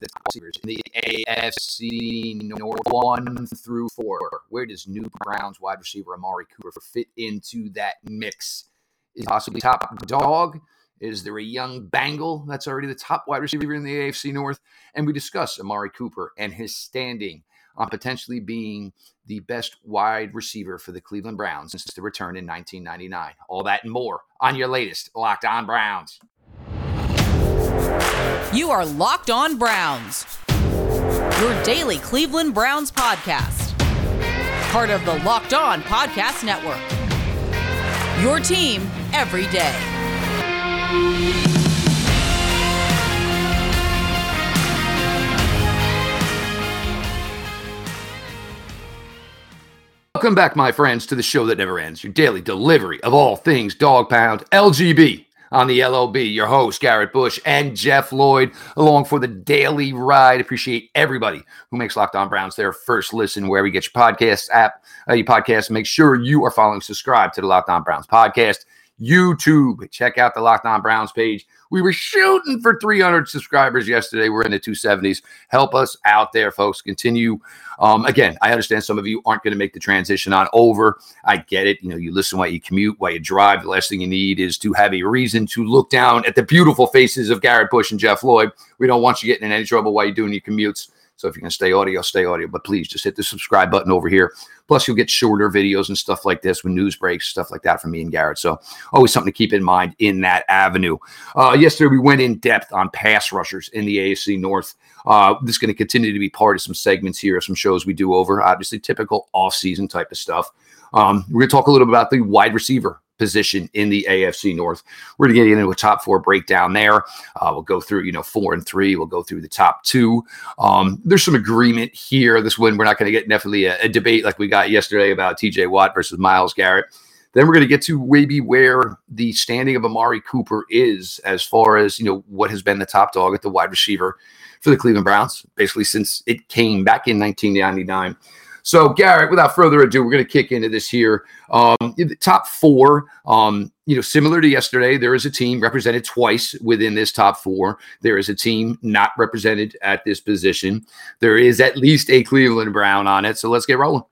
the receivers in the AFC North one through four. Where does new Browns wide receiver Amari Cooper fit into that mix? Is possibly top dog? Is there a young Bengal that's already the top wide receiver in the AFC North? And we discuss Amari Cooper and his standing on potentially being the best wide receiver for the Cleveland Browns since the return in 1999. All that and more on your latest Locked On Browns. You are Locked On Browns, your daily Cleveland Browns podcast, part of the Locked On Podcast Network. Your team every day. Welcome back, my friends, to the show that never ends, your daily delivery of all things dog pound LGB on the LOB. Your host, Garrett Bush and Jeff Lloyd, along for the daily ride. Appreciate everybody who makes Locked On Browns their first listen where we get your podcast app, uh, your podcast. Make sure you are following, subscribe to the Locked On Browns podcast. YouTube. Check out the Locked On Browns page. We were shooting for 300 subscribers yesterday. We're in the 270s. Help us out there, folks. Continue. Um, again, I understand some of you aren't going to make the transition on over. I get it. You know, you listen while you commute, while you drive. The last thing you need is to have a reason to look down at the beautiful faces of Garrett Bush and Jeff Lloyd. We don't want you getting in any trouble while you're doing your commutes. So if going to stay audio, stay audio. But please just hit the subscribe button over here. Plus, you'll get shorter videos and stuff like this when news breaks, stuff like that from me and Garrett. So always something to keep in mind in that avenue. Uh, yesterday, we went in depth on pass rushers in the AFC North. Uh, this is going to continue to be part of some segments here, some shows we do over, obviously typical off-season type of stuff. Um, we're going to talk a little bit about the wide receiver position in the AFC North. We're going to get into a top four breakdown there. Uh, we'll go through, you know, four and three. We'll go through the top two. Um, there's some agreement here. This one, we're not going to get definitely a, a, debate like we got yesterday about TJ Watt versus Myles Garrett. Then we're going to get to maybe where the standing of Amari Cooper is as far as, you know, what has been the top dog at the wide receiver for the Cleveland Browns, basically since it came back in 1999. So, Garrett, without further ado, we're going to kick into this here. Um, top four, um, you know, similar to yesterday, there is a team represented twice within this top four. There is a team not represented at this position. There is at least a Cleveland Brown on it. So let's get rolling.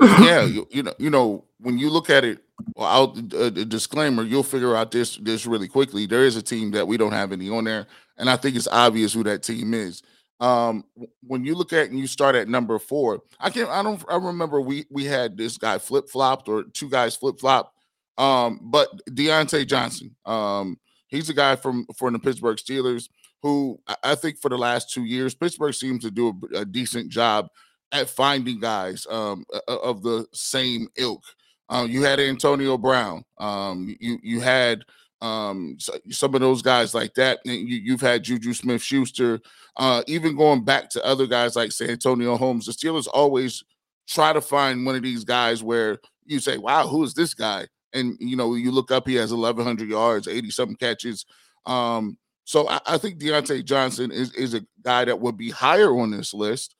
yeah, you, you know, you know, when you look at it, well, a disclaimer, you'll figure out this this really quickly. There is a team that we don't have any on there, and I think it's obvious who that team is um when you look at and you start at number four i can't i don't i remember we we had this guy flip-flopped or two guys flip-flopped um but Diontae Johnson um he's a guy from from the pittsburgh steelers who i think for the last two years pittsburgh seems to do a, a decent job at finding guys um of the same ilk. Um you had antonio brown um you you had um, some of those guys like that. You, have had Juju Smith Schuster, uh, even going back to other guys like Santonio Holmes. The Steelers always try to find one of these guys where you say, wow, who is this guy? And, you know, you look up, he has 1,100 yards, 80 something catches. Um, so I, I, think Diontae Johnson is, is a guy that would be higher on this list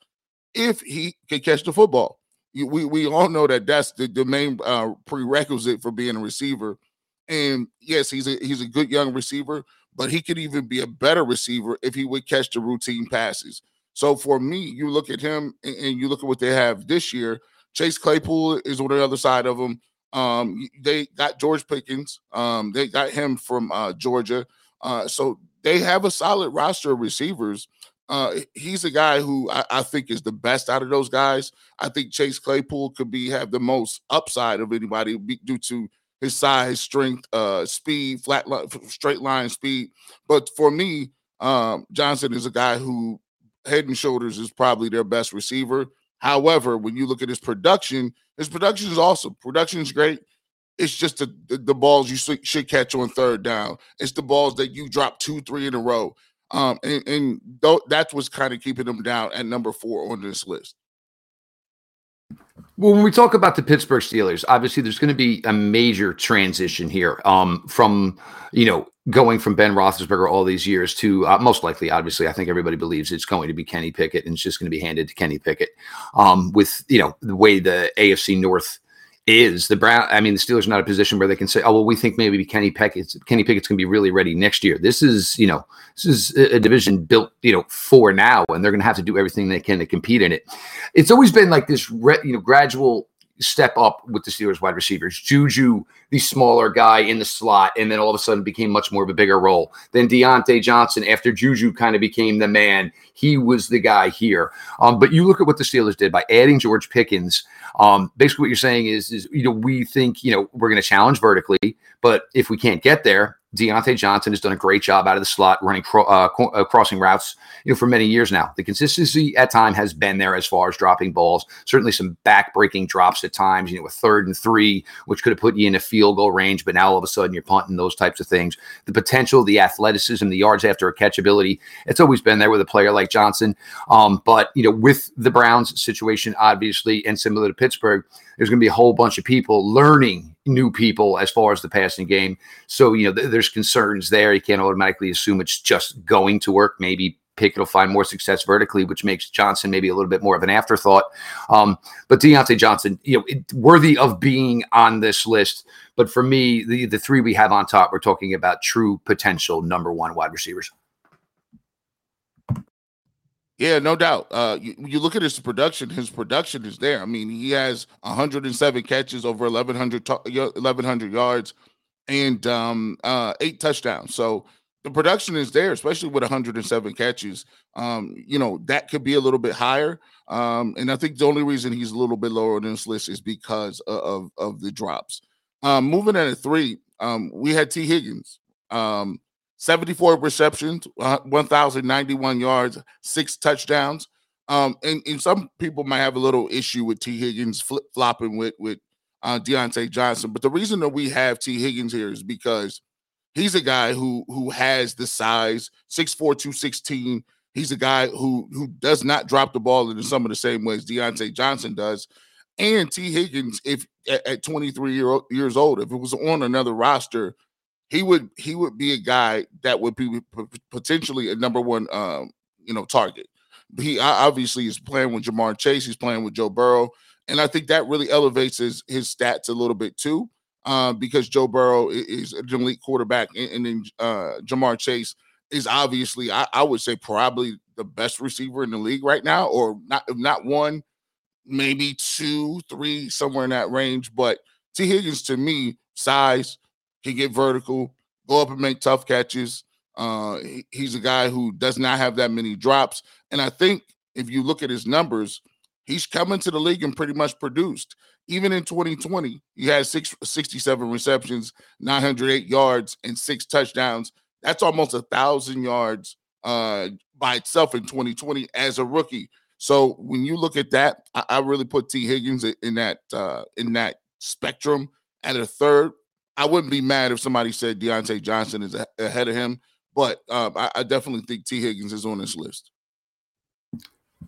if he can catch the football. We, we all know that that's the, the main uh, prerequisite for being a receiver and yes, he's a he's a good young receiver, but he could even be a better receiver if he would catch the routine passes. So for me, you look at him and, and you look at what they have this year. Chase Claypool is on the other side of them. Um, they got George Pickens. Um, they got him from uh, Georgia. Uh, so they have a solid roster of receivers. Uh, he's a guy who I, I, think is the best out of those guys. I think Chase Claypool could be have the most upside of anybody due to his size, strength, uh, speed, flat line, straight line speed. But for me, um, Johnson is a guy who head and shoulders is probably their best receiver. However, when you look at his production, his production is awesome. Production is great. It's just the, the, the balls you should catch on third down. It's the balls that you drop two, three in a row. Um, and, and th- that's what's kind of keeping them down at number four on this list. Well, when we talk about the Pittsburgh Steelers, obviously there's going to be a major transition here um, from, you know, going from Ben Roethlisberger all these years to uh, most likely, obviously, I think everybody believes it's going to be Kenny Pickett and it's just going to be handed to Kenny Pickett. Um, with, you know, the way the AFC North is the Brown. I mean, the Steelers are not a position where they can say, "Oh, well, we think maybe Kenny Pickett's Kenny Pickett's going to be really ready next year." This is, you know, this is a division built, you know, for now, and they're going to have to do everything they can to compete in it. It's always been like this, you know, gradual step up with the Steelers wide receivers. Juju, the smaller guy in the slot, and then all of a sudden became much more of a bigger role. Then Diontae Johnson, after Juju kind of became the man, he was the guy here. Um, but you look at what the Steelers did by adding George Pickens. Um, basically, what you're saying is, is you know, we think you know we're going to challenge vertically, but if we can't get there, Diontae Johnson has done a great job out of the slot running cro- uh, co- uh, crossing routes, you know, for many years now. The consistency at time has been there as far as dropping balls. Certainly some back-breaking drops at times. You know, a third and three, which could have put you in a field goal range, but now all of a sudden you're punting those types of things. The potential, the athleticism, the yards after a catchability, it's always been there with a player like Johnson. Um, but you know, with the Browns situation, obviously, and similar to Pittsburgh, there's going to be a whole bunch of people learning new people as far as the passing game. So, you know, th- there's concerns there. You can't automatically assume it's just going to work. Maybe Pickett will find more success vertically, which makes Johnson maybe a little bit more of an afterthought. Um, but Diontae Johnson, you know, it, worthy of being on this list. But for me, the, the three we have on top, we're talking about true potential number one wide receivers. Yeah, no doubt. Uh, you, you, look at his production; his production is there. I mean, he has 107 catches, over 1100 1100 yards, and um, uh, eight touchdowns. So the production is there, especially with 107 catches. Um, you know that could be a little bit higher, um, and I think the only reason he's a little bit lower on this list is because of of, of the drops. Um, moving at a three, um, we had Tee Higgins. Um, 74 receptions, uh, 1,091 yards, six touchdowns. Um, and, and some people might have a little issue with Tee Higgins flip flopping with with uh, Diontae Johnson, but the reason that we have Tee Higgins here is because he's a guy who who has the size 6'4", 216. He's a guy who who does not drop the ball in some of the same ways Diontae Johnson does. And Tee Higgins, if at, at 23 year, years old, if it was on another roster, he would he would be a guy that would be potentially a number one um, you know target. He obviously is playing with Ja'Marr Chase. He's playing with Joe Burrow, and I think that really elevates his his stats a little bit too, uh, because Joe Burrow is an elite quarterback, and, and then uh, Ja'Marr Chase is obviously I, I, would say probably the best receiver in the league right now, or not not one, maybe two, three, somewhere in that range. But Tee Higgins to me, size, he get vertical, go up and make tough catches. Uh, he, he's a guy who does not have that many drops. And I think if you look at his numbers, he's coming to the league and pretty much produced. Even in 2020, he had six, 67 receptions, 908 yards, and six touchdowns. That's almost a thousand yards uh, by itself in 2020 as a rookie. So when you look at that, I, I really put Tee Higgins in that uh, in that spectrum at a third. I wouldn't be mad if somebody said Diontae Johnson is ahead of him, but um, I, I, definitely think Tee Higgins is on this list.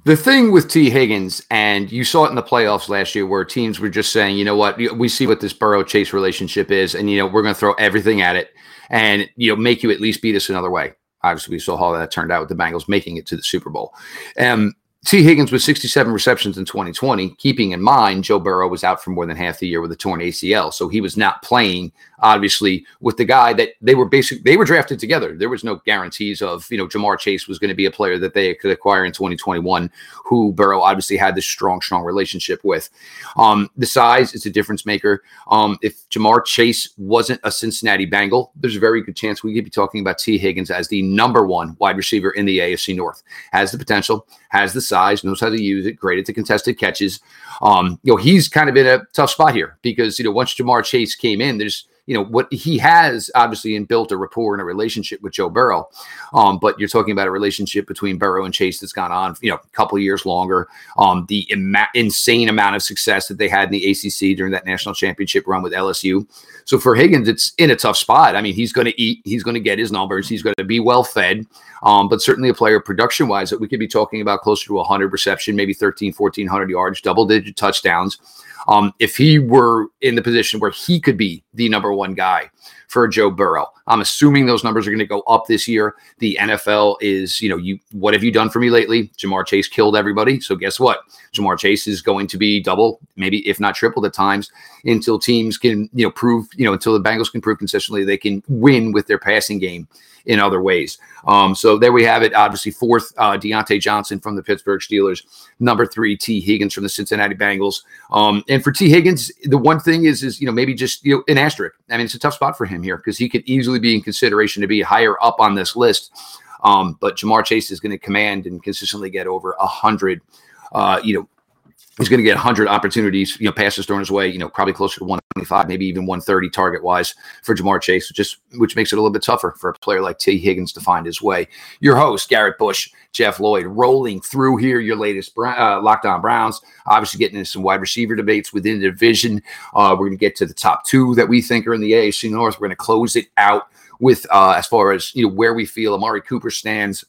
The thing with Tee Higgins, and you saw it in the playoffs last year, where teams were just saying, you know what, we see what this Burrow Chase relationship is, and you know we're going to throw everything at it, and you know make you at least beat us another way. Obviously, we saw how that turned out with the Bengals making it to the Super Bowl. Um, Tee Higgins with 67 receptions in 2020, keeping in mind Joe Burrow was out for more than half the year with a torn ACL. So he was not playing, obviously, with the guy that they were basically they were drafted together. There was no guarantees of, you know, Ja'Marr Chase was going to be a player that they could acquire in 2021, who Burrow obviously had this strong, strong relationship with. Um, the size is a difference maker. Um, if Ja'Marr Chase wasn't a Cincinnati Bengal, there's a very good chance we could be talking about Tee Higgins as the number one wide receiver in the AFC North. Has the potential, has the size knows how to use it, great at the contested catches. Um, you know, he's kind of in a tough spot here because, you know, once Ja'Marr Chase came in, there's you know what he has obviously and built a rapport and a relationship with Joe Burrow. Um, but you're talking about a relationship between Burrow and Chase that's gone on, you know, a couple years longer. Um, the ima- insane amount of success that they had in the ACC during that national championship run with LSU. So for Higgins, it's in a tough spot. I mean, he's going to eat, he's going to get his numbers, he's going to be well fed. Um, but certainly a player production wise that we could be talking about closer to 100 reception, maybe 13, 1400 yards, double digit touchdowns. Um, if he were in the position where he could be the number one guy for Joe Burrow, I'm assuming those numbers are going to go up this year. The NFL is, you know, you what have you done for me lately? Ja'Marr Chase killed everybody. So guess what? Ja'Marr Chase is going to be double, maybe if not triple the times until teams can, you know, prove, you know, until the Bengals can prove consistently they can win with their passing game in other ways. Um, so there we have it. Obviously, fourth, uh, Diontae Johnson from the Pittsburgh Steelers. Number three, Tee Higgins from the Cincinnati Bengals. Um, and for Tee Higgins, the one thing is, is you know maybe just you know an asterisk. I mean, it's a tough spot for him here because he could easily be in consideration to be higher up on this list. Um, but Ja'Marr Chase is going to command and consistently get over a hundred. Uh, you know, he's going to get 100 opportunities, you know, passes thrown his way, you know, probably closer to 125, maybe even 130 target wise for Ja'Marr Chase, just which makes it a little bit tougher for a player like Tee Higgins to find his way. Your host, Garrett Bush, Jeff Lloyd, rolling through here your latest uh, Locked On Browns, obviously getting into some wide receiver debates within the division. Uh, we're going to get to the top two that we think are in the AFC North. We're going to close it out with uh, as far as you know where we feel Amari Cooper stands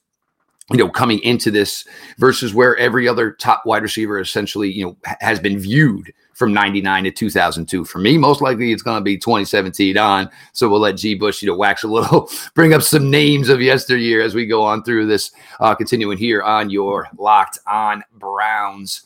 you know, coming into this versus where every other top wide receiver essentially, you know, has been viewed from 99 to 2002. For me, most likely it's going to be 2017 on. So we'll let G Bush, you know, wax a little, bring up some names of yesteryear as we go on through this, uh, continuing here on your Locked On Browns.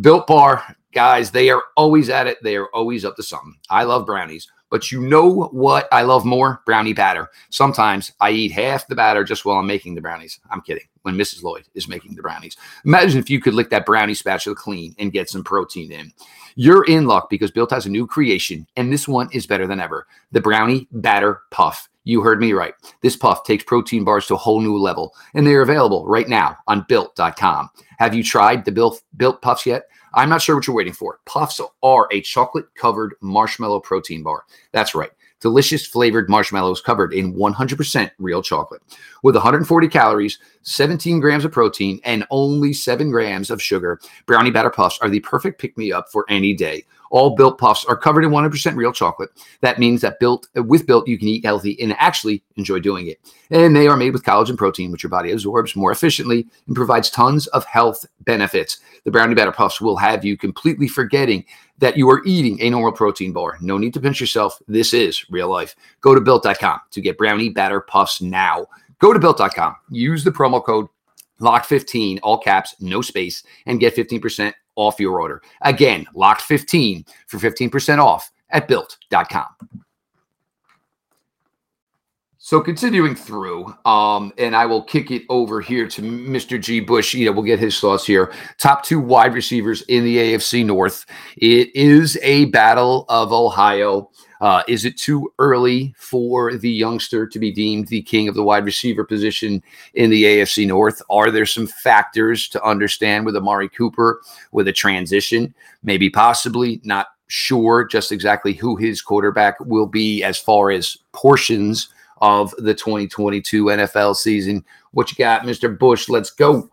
Built Bar, guys, they are always at it. They are always up to something. I love brownies. But you know what I love more? Brownie batter. Sometimes I eat half the batter just while I'm making the brownies. I'm kidding. When Mrs. Lloyd is making the brownies. Imagine if you could lick that brownie spatula clean and get some protein in. You're in luck because Built has a new creation, and this one is better than ever. The Brownie Batter Puff. You heard me right. This puff takes protein bars to a whole new level, and they're available right now on built.com. Have you tried the Built, Built Puffs yet? I'm not sure what you're waiting for. Puffs are a chocolate covered marshmallow protein bar. That's right. Delicious flavored marshmallows covered in 100% real chocolate. With 140 calories, 17 grams of protein, and only 7 grams of sugar, Brownie Batter Puffs are the perfect pick me up for any day. All built puffs are covered in 100% real chocolate. That means that built with built you can eat healthy and actually enjoy doing it. And they are made with collagen protein, which your body absorbs more efficiently and provides tons of health benefits. The brownie batter puffs will have you completely forgetting that you are eating a normal protein bar. No need to pinch yourself. This is real life. Go to built.com to get brownie batter puffs now. Go to built.com. Use the promo code LOCK15, all caps, no space, and get 15% off your order. Again, locked 15 for 15% off at built.com. So continuing through, um, and I will kick it over here to Mr. G. Bush. You know, we'll get his thoughts here. Top two wide receivers in the AFC North. It is a battle of Ohio. Uh, is it too early for the youngster to be deemed the king of the wide receiver position in the AFC North? Are there some factors to understand with Amari Cooper with a transition? Maybe possibly, not sure just exactly who his quarterback will be as far as portions of the 2022 NFL season. What you got, Mr. Bush? Let's go.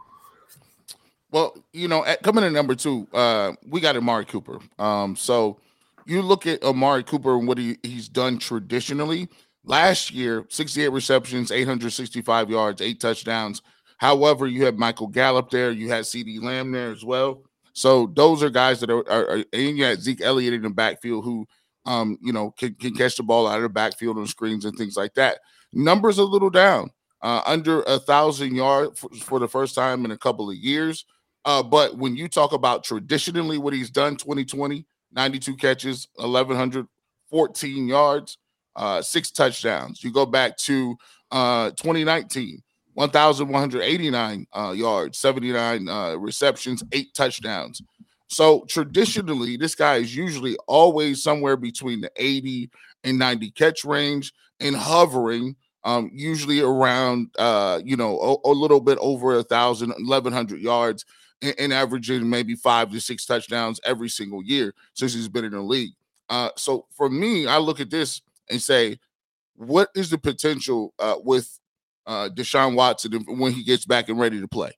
Well, you know, at, coming in number two, uh, we got Amari Cooper. Um, so you look at Amari Cooper and what he, he's done traditionally. Last year, 68 receptions, 865 yards, eight touchdowns. However, you had Michael Gallup there, you had CeeDee Lamb there as well. So those are guys that are, are, are and you had Zeke Elliott in the backfield who um, you know, can, can catch the ball out of the backfield on screens and things like that. Numbers a little down, uh, under a thousand yards for, for, the first time in a couple of years. Uh, but when you talk about traditionally what he's done 2020, 92 catches, 1,114 yards, uh, six touchdowns. You go back to uh, 2019, 1,189 uh, yards, 79 uh, receptions, eight touchdowns. So traditionally, this guy is usually always somewhere between the 80 and 90 catch range and hovering um, usually around uh, you know a, a, little bit over a thousand 1100 yards and, and, averaging maybe five to six touchdowns every single year since he's been in the league. Uh, so for me i look at this and say what is the potential uh, with uh, deshaun watson when he gets back and ready to play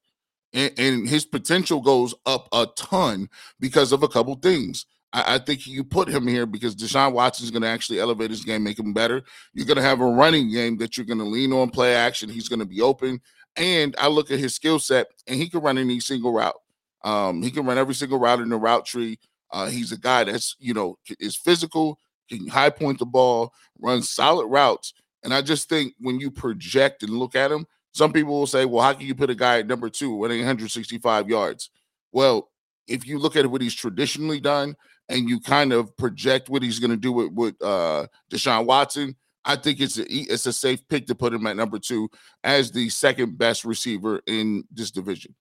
and, and his potential goes up a ton because of a couple things. I, think you put him here because Deshaun Watson is going to actually elevate his game, make him better. You're going to have a running game that you're going to lean on, play action. He's going to be open. And I look at his skill set, and he can run any single route. Um, he can run every single route in the route tree. Uh, he's a guy that's you know is physical, can high point the ball, runs solid routes, And I just think when you project and look at him, some people will say, well, how can you put a guy at number two with 865 yards? Well, if you look at what he's traditionally done and you kind of project what he's going to do with, with uh, Deshaun Watson, I think it's a it's a safe pick to put him at number two as the second best receiver in this division.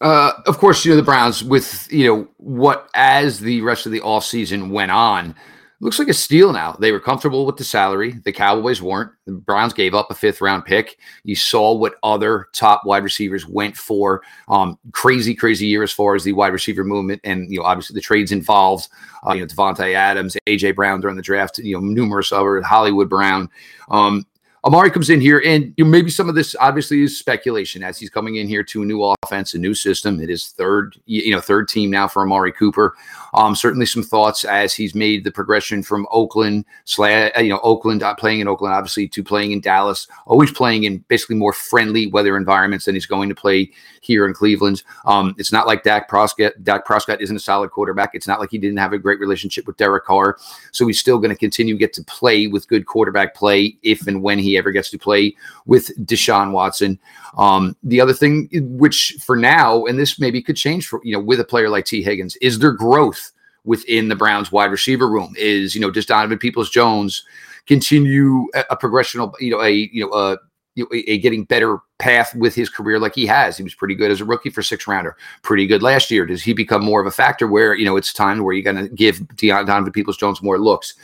Uh, of course, you know the Browns with you know what as the rest of the offseason went on, looks like a steal now. They were comfortable with the salary. The Cowboys weren't. The Browns gave up a fifth round pick. You saw what other top wide receivers went for. Um, crazy, crazy year as far as the wide receiver movement, and you know obviously the trades involved. Uh, you know Davante Adams, AJ Brown during the draft. You know numerous other Hollywood Brown. Um, Amari comes in here, and you know, maybe some of this obviously is speculation as he's coming in here to a new offense, a new system. It is third, you know, third team now for Amari Cooper. Um, certainly some thoughts as he's made the progression from Oakland, you know, Oakland uh, playing in Oakland, obviously, to playing in Dallas. Always playing in basically more friendly weather environments than he's going to play here in Cleveland. Um, it's not like Dak Prescott. Dak Prescott isn't a solid quarterback. It's not like he didn't have a great relationship with Derek Carr, so he's still going to continue to get to play with good quarterback play if and when he ever gets to play with Deshaun Watson. Um, the other thing, which for now, and this maybe could change for you know with a player like Tee Higgins, is there growth within the Browns wide receiver room? Is you know does Donovan Peoples Jones continue a, a progressional, you know, a you know a a getting better path with his career like he has. He was pretty good as a rookie for six rounder, pretty good last year. Does he become more of a factor where, you know, it's time where you're going to give Deion Donovan Peoples Jones more looks?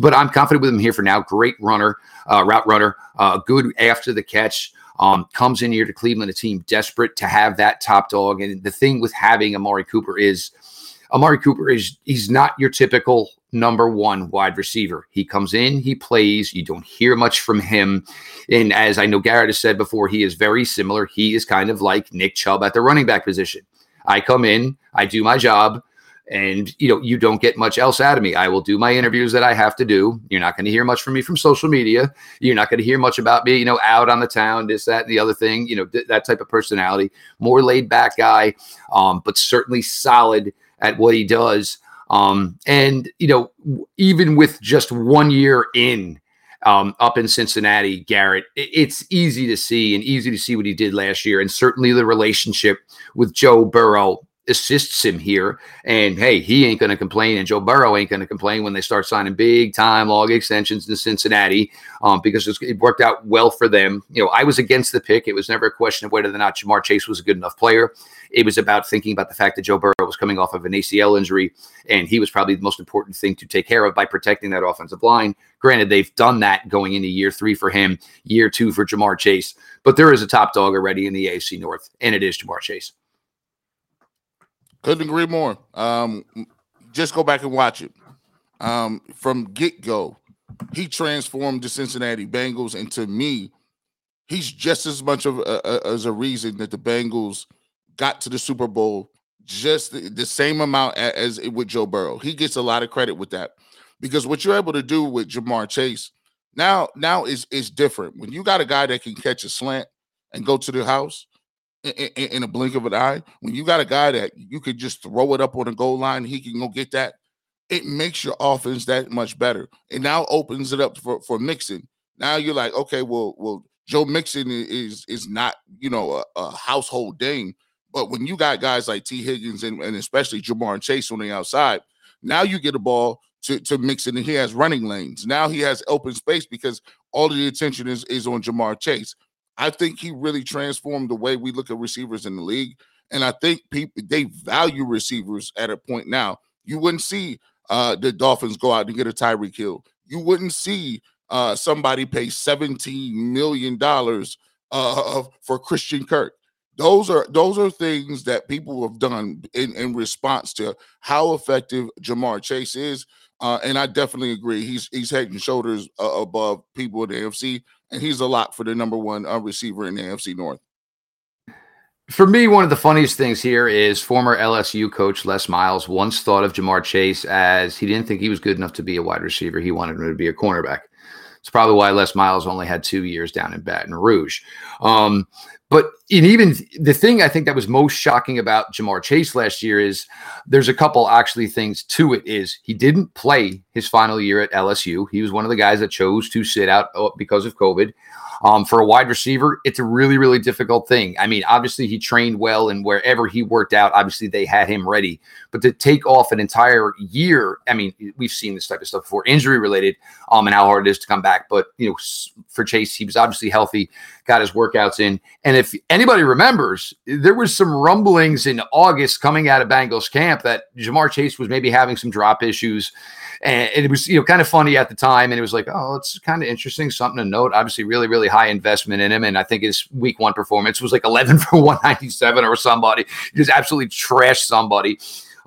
But I'm confident with him here for now. Great runner, uh, route runner, uh, good after the catch. Um, comes in here to Cleveland, a team desperate to have that top dog. And the thing with having Amari Cooper is Amari Cooper is he's not your typical number one wide receiver. He comes in, he plays. You don't hear much from him. And as I know Garrett has said before, he is very similar. He is kind of like Nick Chubb at the running back position. I come in, I do my job, and you know you don't get much else out of me i will do my interviews that i have to do you're not going to hear much from me from social media you're not going to hear much about me you know out on the town this that and the other thing you know th- that type of personality more laid back guy um, but certainly solid at what he does um, and you know even with just one year in um, up in Cincinnati, Garrett, it's easy to see and easy to see what he did last year, and certainly the relationship with Joe Burrow assists him here. And hey, he ain't going to complain, and Joe Burrow ain't going to complain when they start signing big time long extensions in Cincinnati um, because it worked out well for them. You know, I was against the pick. It was never a question of whether or not Ja'Marr Chase was a good enough player. It was about thinking about the fact that Joe Burrow was coming off of an ACL injury, and he was probably the most important thing to take care of by protecting that offensive line. Granted, they've done that going into year three for him, year two for Ja'Marr Chase, but there is a top dog already in the AFC North, and it is Ja'Marr Chase. Couldn't agree more. Um, just go back and watch it. Um, from get go, he transformed the Cincinnati Bengals, and to me, he's just as much of a, a, as a reason that the Bengals got to the Super Bowl. Just the, the same amount as, as with Joe Burrow. He gets a lot of credit with that because what you're able to do with Ja'Marr Chase now now is is different. When you got a guy that can catch a slant and go to the house, in, in, a blink of an eye. When you got a guy that you could just throw it up on the goal line, he can go get that. It makes your offense that much better. It now opens it up for for Mixon. Now you're like, okay, well, well, Joe Mixon is is not you know a, a household name, but when you got guys like Tee Higgins and, and especially Ja'Marr Chase on the outside, now you get a ball to, to Mixon and he has running lanes. Now he has open space because all of the attention is, is on Ja'Marr Chase. I think he really transformed the way we look at receivers in the league. And I think people they value receivers at a point now. You wouldn't see uh, the Dolphins go out and get a Tyreek Hill. You wouldn't see uh, somebody pay 17 million dollars uh, for Christian Kirk. Those are those are things that people have done in, in response to how effective Ja'Marr Chase is. Uh, and I definitely agree. He's he's head and shoulders uh, above people in the AFC and he's a lock for the number one uh, receiver in the AFC North. For me, one of the funniest things here is former LSU coach Les Miles once thought of Ja'Marr Chase as he didn't think he was good enough to be a wide receiver. He wanted him to be a cornerback. It's probably why Les Miles only had two years down in Baton Rouge. Um, But in even the thing I think that was most shocking about Ja'Marr Chase last year is there's a couple actually things to it is he didn't play his final year at LSU. He was one of the guys that chose to sit out uh, because of COVID. Um, for a wide receiver, it's a really, really difficult thing. I mean, obviously he trained well, and wherever he worked out, obviously they had him ready. But to take off an entire year, I mean, we've seen this type of stuff before, injury related, um, and how hard it is to come back. But you know, for Chase, he was obviously healthy, got his workouts in, and if anybody remembers, there was some rumblings in August coming out of Bengals camp that Ja'Marr Chase was maybe having some drop issues. And it was you know kind of funny at the time. And it was like oh it's kind of interesting something to note. Obviously really really high investment in him. And i think his week one performance was like 11 for 197 or somebody. He just absolutely trashed somebody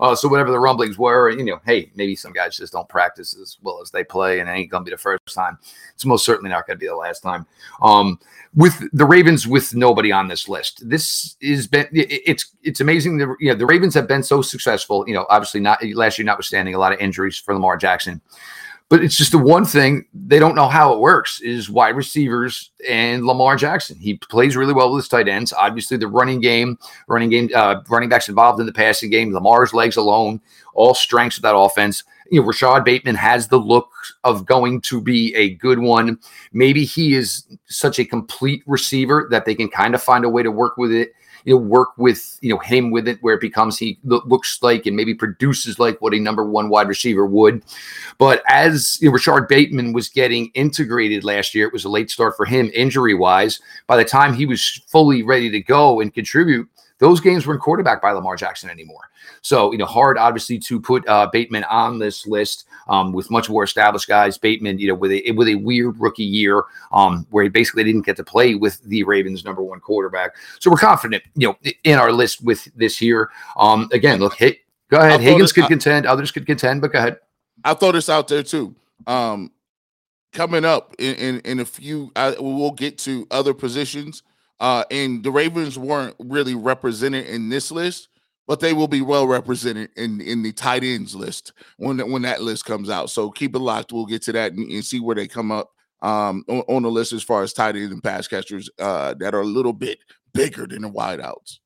uh, so whatever the rumblings were, you know, hey, maybe some guys just don't practice as well as they play, and it ain't gonna be the first time. It's most certainly not gonna be the last time. Um, with the Ravens, with nobody on this list, this is been it's it's amazing. The you know the Ravens have been so successful. You know, obviously not last year, notwithstanding a lot of injuries for Lamar Jackson. But it's just the one thing they don't know how it works is wide receivers and Lamar Jackson. He plays really well with his tight ends. Obviously, the running game, running game, uh, running backs involved in the passing game. Lamar's legs alone, all strengths of that offense. You know, Rashod Bateman has the look of going to be a good one. Maybe he is such a complete receiver that they can kind of find a way to work with it you know work with you know him with it where it becomes he looks like and maybe produces like what a number one wide receiver would. But as you know, Rashod Bateman was getting integrated last year, it was a late start for him injury wise. By the time he was fully ready to go and contribute, those games weren't quarterback by Lamar Jackson anymore. So, you know, hard obviously to put uh, Bateman on this list um, with much more established guys. Bateman, you know, with a with a weird rookie year um, where he basically didn't get to play with the Ravens' number one quarterback. So we're confident, you know, in our list with this here. Um, again, look, hey, go ahead. Higgins could I, contend, others could contend, but go ahead. I'll throw this out there too. Um, coming up in, in, in a few, I, we'll get to other positions. Uh, and the Ravens weren't really represented in this list but they will be well represented in in the tight ends list when when that list comes out. So keep it locked. We'll get to that and, and see where they come up um, on, on, the list as far as tight ends and pass catchers uh, that are a little bit bigger than the wideouts.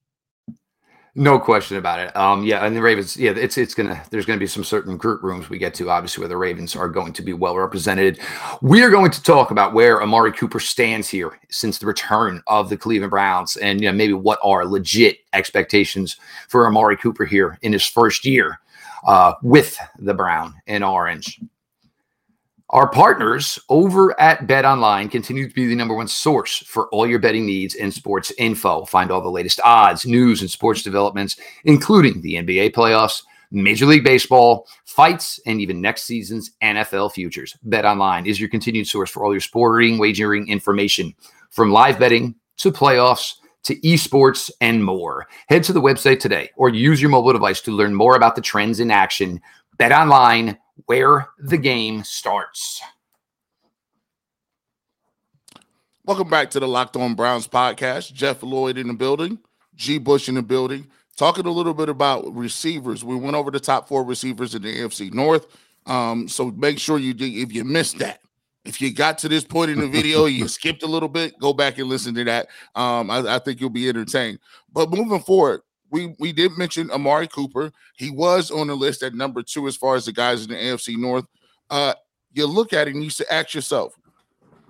No question about it. Um, yeah, and the Ravens, yeah, it's it's gonna there's gonna be some certain group rooms we get to, obviously, where the Ravens are going to be well represented. We are going to talk about where Amari Cooper stands here since the return of the Cleveland Browns, and you know, maybe what are legit expectations for Amari Cooper here in his first year uh, with the Brown and Orange. Our partners over at Bet Online continue to be the number one source for all your betting needs and sports info. Find all the latest odds, news, and sports developments, including the NBA playoffs, Major League Baseball, fights, and even next season's NFL futures. Bet Online is your continued source for all your sporting wagering information, from live betting to playoffs to esports and more. Head to the website today or use your mobile device to learn more about the trends in action. Bet Online where the game starts. Welcome back to the Locked On Browns podcast. Jeff Lloyd in the building, G. Bush in the building. Talking a little bit about receivers. We went over the top four receivers in the AFC North. Um, so make sure you do, if you missed that, if you got to this point in the video, you skipped a little bit, go back and listen to that. Um, I, I think you'll be entertained. But moving forward, we we did mention Amari Cooper. He was on the list at number two as far as the guys in the AFC North. Uh, you look at it and you say, ask yourself,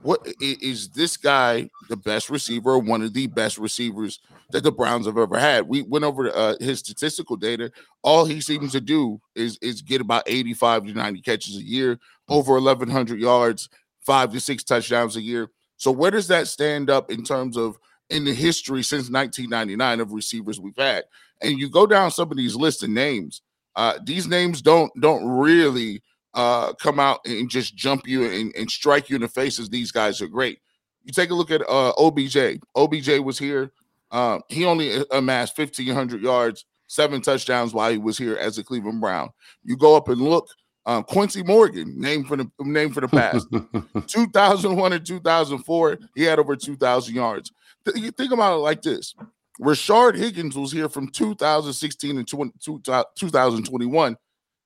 what is this guy the best receiver, one of the best receivers that the Browns have ever had? We went over uh, his statistical data. All he seems to do is is get about 85 to 90 catches a year, over 1100 yards, five to six touchdowns a year. So where does that stand up in terms of in the history since 1999 of receivers we've had. And you go down some of these lists of names. Uh, these names don't don't really uh, come out and just jump you and, and, strike you in the face as these guys are great. You take a look at uh, OBJ. OBJ was here. Uh, he only amassed 1,500 yards, seven touchdowns while he was here as a Cleveland Brown. You go up and look. Um, Quincy Morgan, name for the name for the past, 2001 and 2004, he had over 2,000 yards you think about it like this Rashard Higgins was here from 2016 and 20, 2021.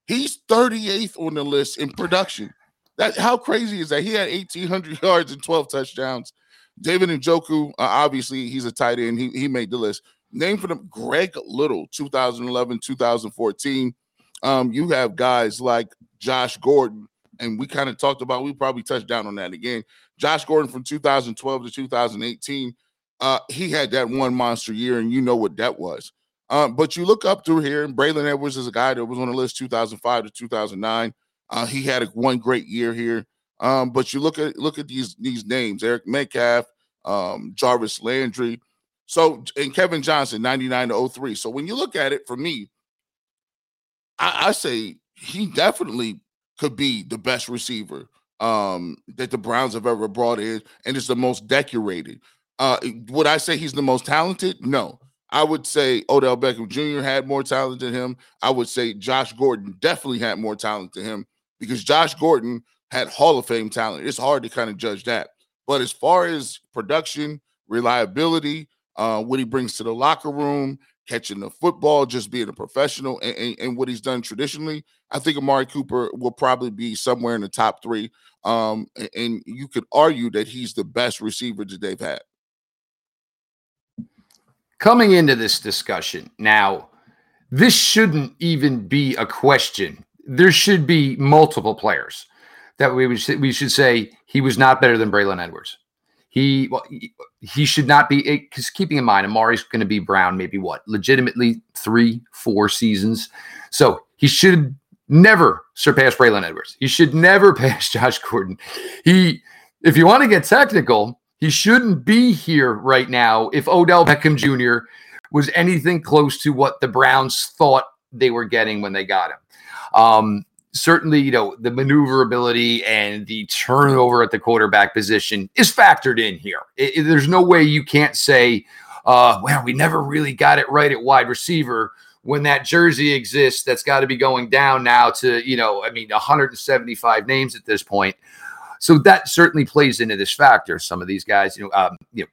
He's 38th on the list in production. That how crazy is that? He had 1,800 yards and 12 touchdowns. David Njoku, uh, obviously, he's a tight end. He, he made the list. Name for them Greg Little, 2011, 2014. Um, you have guys like Josh Gordon, and we kind of talked about, we probably touched down on that again. Josh Gordon from 2012 to 2018, uh, he had that one monster year, and you know what that was. Um, but you look up through here, and Braylon Edwards is a guy that was on the list 2005 to 2009. Uh, he had a, one great year here. Um, but you look at look at these these names: Eric Metcalf, um, Jarvis Landry, so and Kevin Johnson, 99 to 03. So when you look at it for me, I, I say he definitely could be the best receiver um, that the Browns have ever brought in, and is the most decorated. Uh, would I say he's the most talented? No. I would say Odell Beckham Jr. had more talent than him. I would say Josh Gordon definitely had more talent than him because Josh Gordon had Hall of Fame talent. It's hard to kind of judge that. But as far as production, reliability, uh, what he brings to the locker room, catching the football, just being a professional, and, and, and, what he's done traditionally, I think Amari Cooper will probably be somewhere in the top three. Um, and, and you could argue that he's the best receiver that they've had. Coming into this discussion, now, this shouldn't even be a question. There should be multiple players that we would we should say he was not better than Braylon Edwards. He well, he, should not be eh, because keeping in mind Amari's going to be Brown maybe what legitimately three four seasons, so he should never surpass Braylon Edwards. He should never pass Josh Gordon. He, if you want to get technical, he shouldn't be here right now if Odell Beckham Jr. was anything close to what the Browns thought they were getting when they got him. Um, certainly, you know, the maneuverability and the turnover at the quarterback position is factored in here. It, it, there's no way you can't say, uh, well, we never really got it right at wide receiver when that jersey exists that's got to be going down now to, you know, I mean, 175 names at this point. So that certainly plays into this factor. Some of these guys, you know, um, you know,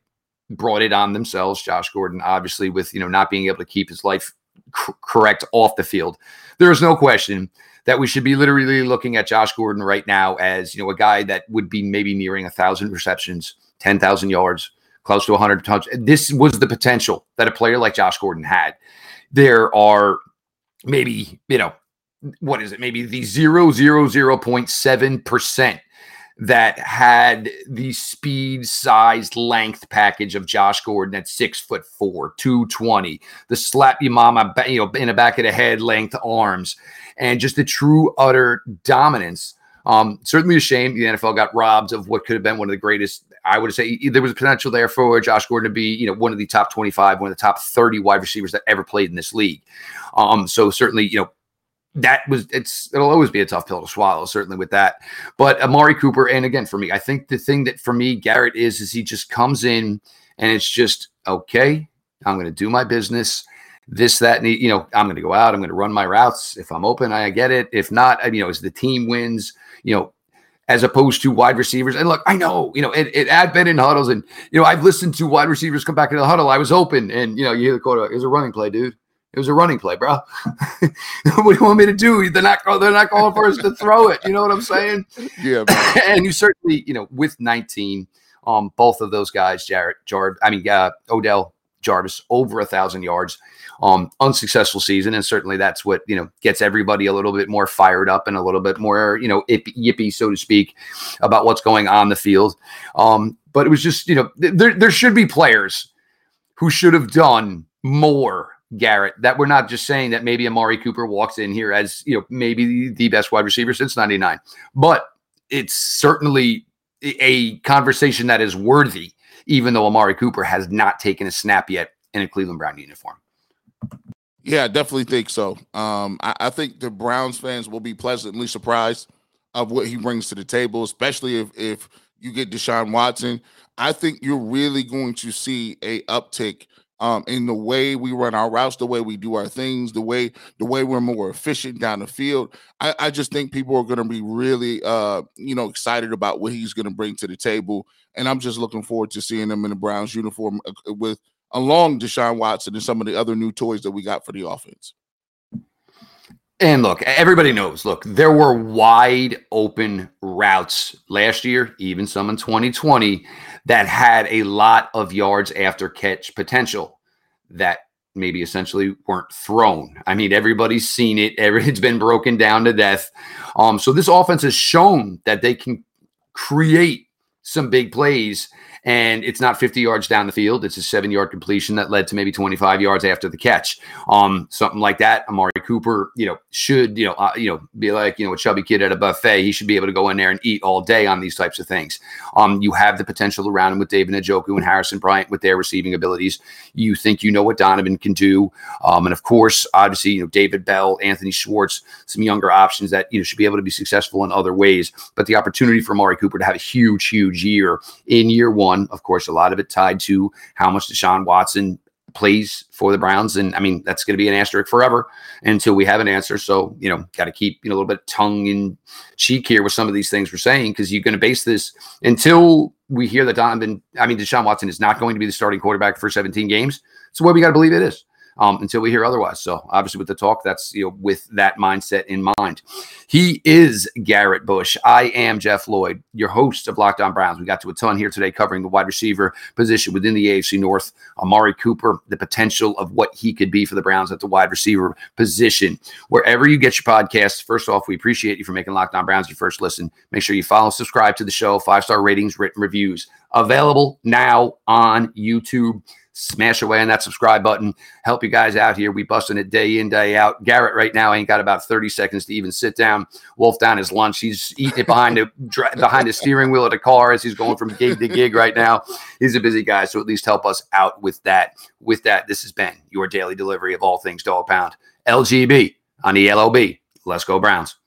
brought it on themselves. Josh Gordon, obviously, with you know not being able to keep his life c- correct off the field. There is no question that we should be literally looking at Josh Gordon right now as you know a guy that would be maybe nearing a thousand receptions, ten thousand yards, close to 100 touch. This was the potential that a player like Josh Gordon had. There are maybe, you know, what is it? Maybe the 0.007% that had the speed, size, length package of Josh Gordon at six foot four, 220, the slap your mama, you know, in the back of the head length arms, and just the true utter dominance. Um, certainly a shame the NFL got robbed of what could have been one of the greatest. I would say there was potential there for Josh Gordon to be, you know, one of the top 25, one of the top 30 wide receivers that ever played in this league. Um, so certainly, you know, that was it's it'll always be a tough pill to swallow certainly with that but amari cooper and again for me i think the thing that for me garrett is is he just comes in and it's just okay i'm going to do my business this that and you know i'm going to go out i'm going to run my routes if i'm open i get it if not you know as the team wins you know as opposed to wide receivers. And look, I know, you know, it, it been in huddles, and you know, I've listened to wide receivers come back into the huddle. I was open, and you know, you hear the quote, "It was a running play, dude." It was a running play, bro. what do you want me to do? They're not they're not calling for us to throw it. You know what I'm saying? Yeah. and you certainly, you know, with 19, um, both of those guys, Jarrett, Jard, I mean, uh, Odell, Jarvis, over a thousand yards. Um, unsuccessful season, and certainly that's what you know gets everybody a little bit more fired up and a little bit more you know yippy, so to speak, about what's going on the field. Um, but it was just you know th- there there should be players who should have done more Garrett, that we're not just saying that maybe Amari Cooper walks in here as, you know, maybe the best wide receiver since 99, but it's certainly a conversation that is worthy, even though Amari Cooper has not taken a snap yet in a Cleveland Brown uniform. Yeah, I definitely think so. Um, I, I, think the Browns fans will be pleasantly surprised of what he brings to the table, especially if if you get Deshaun Watson. I think you're really going to see a uptick um, in the way we run our routes, the way we do our things, the way the way we're more efficient down the field. I, I just think people are going to be really, uh, you know, excited about what he's going to bring to the table, and I'm just looking forward to seeing him in the Browns uniform uh, with along Deshaun Watson and some of the other new toys that we got for the offense. And look, everybody knows. Look, there were wide open routes last year, even some in 2020, that had a lot of yards after catch potential that maybe essentially weren't thrown. I mean, everybody's seen it. It's been broken down to death. Um, so this offense has shown that they can create some big plays and it's not 50 yards down the field. It's a seven yard completion that led to maybe 25 yards after the catch. Um, something like that. Amari Cooper, you know, should you know, uh, you know, be like you know a chubby kid at a buffet. He should be able to go in there and eat all day on these types of things. Um, you have the potential around him with David Njoku and Harrison Bryant with their receiving abilities. You think you know what Donovan can do, um, and of course, obviously, you know, David Bell, Anthony Schwartz, some younger options that you know should be able to be successful in other ways. But the opportunity for Amari Cooper to have a huge, huge year in year one one. Of course, a lot of it tied to how much Deshaun Watson plays for the Browns. And I mean, that's going to be an asterisk forever until we have an answer. So, you know, got to keep you know, a little bit tongue in cheek here with some of these things we're saying because you're going to base this until we hear that Donovan, I mean, Deshaun Watson is not going to be the starting quarterback for 17 games. So, what we got to believe it is um, until we hear otherwise. So obviously, with the talk, that's you know with that mindset in mind. He is Garrett Bush. I am Jeff Lloyd, your host of Locked On Browns. We got to a ton here today covering the wide receiver position within the AFC North. Amari Cooper, the potential of what he could be for the Browns at the wide receiver position. Wherever you get your podcasts, first off, we appreciate you for making Locked On Browns your first listen. Make sure you follow, subscribe to the show, five star ratings, written reviews available now on YouTube smash away on that subscribe button. Help you guys out here. We busting it day in, day out. Garrett right now ain't got about 30 seconds to even sit down, wolf down his lunch. He's eating it behind the behind the steering wheel of the car as he's going from gig to gig right now. He's a busy guy, so at least help us out with that. With that, this has been your daily delivery of all things dog pound. LGB on the LOB. Let's go Browns.